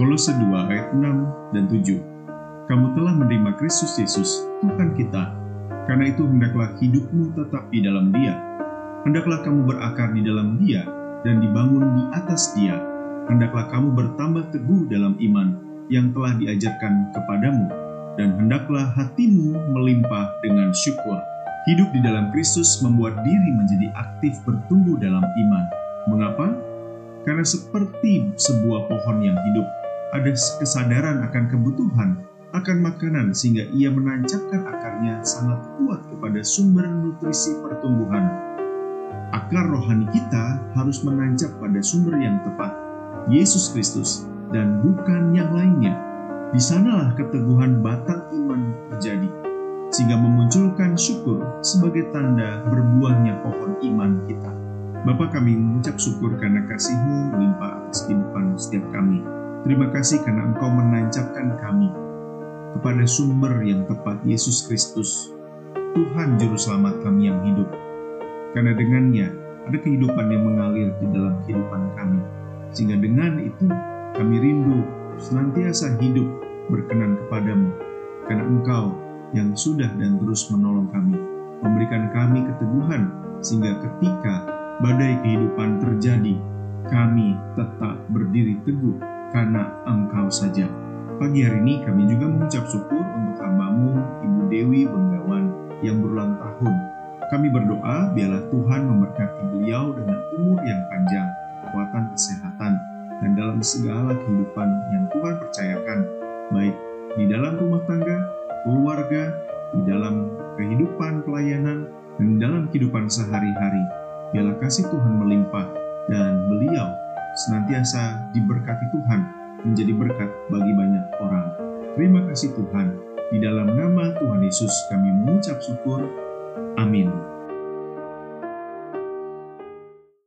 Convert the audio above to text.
Kolose 2 ayat 6 dan 7. Kamu telah menerima Kristus Yesus, Tuhan kita. Karena itu hendaklah hidupmu tetap di dalam dia. Hendaklah kamu berakar di dalam dia dan dibangun di atas dia. Hendaklah kamu bertambah teguh dalam iman yang telah diajarkan kepadamu. Dan hendaklah hatimu melimpah dengan syukur. Hidup di dalam Kristus membuat diri menjadi aktif bertumbuh dalam iman. Mengapa? Karena seperti sebuah pohon yang hidup, ada kesadaran akan kebutuhan akan makanan sehingga ia menancapkan akarnya sangat kuat kepada sumber nutrisi pertumbuhan. Akar rohani kita harus menancap pada sumber yang tepat, Yesus Kristus, dan bukan yang lainnya. Di sanalah keteguhan batang iman terjadi sehingga memunculkan syukur sebagai tanda berbuahnya pohon iman kita. Bapa kami mengucap syukur karena kasih-Mu melimpah atas kehidupan setiap kami. Terima kasih karena Engkau menancapkan kami kepada sumber yang tepat Yesus Kristus, Tuhan Juru Selamat kami yang hidup. Karena dengannya ada kehidupan yang mengalir di dalam kehidupan kami. Sehingga dengan itu kami rindu senantiasa hidup berkenan kepadamu. Karena Engkau yang sudah dan terus menolong kami, memberikan kami keteguhan sehingga ketika badai kehidupan terjadi, kami tetap berdiri teguh karena Engkau saja. Pagi hari ini kami juga mengucap syukur untuk hambamu Ibu Dewi Benggawan yang berulang tahun. Kami berdoa biarlah Tuhan memberkati beliau dengan umur yang panjang, kekuatan kesehatan, dan dalam segala kehidupan yang Tuhan percayakan, baik di dalam rumah tangga, keluarga, di dalam kehidupan pelayanan, dan dalam kehidupan sehari-hari. Biarlah kasih Tuhan melimpah dan beliau senantiasa diberkati Tuhan menjadi berkat bagi banyak orang. Terima kasih Tuhan. Di dalam nama Tuhan Yesus kami mengucap syukur.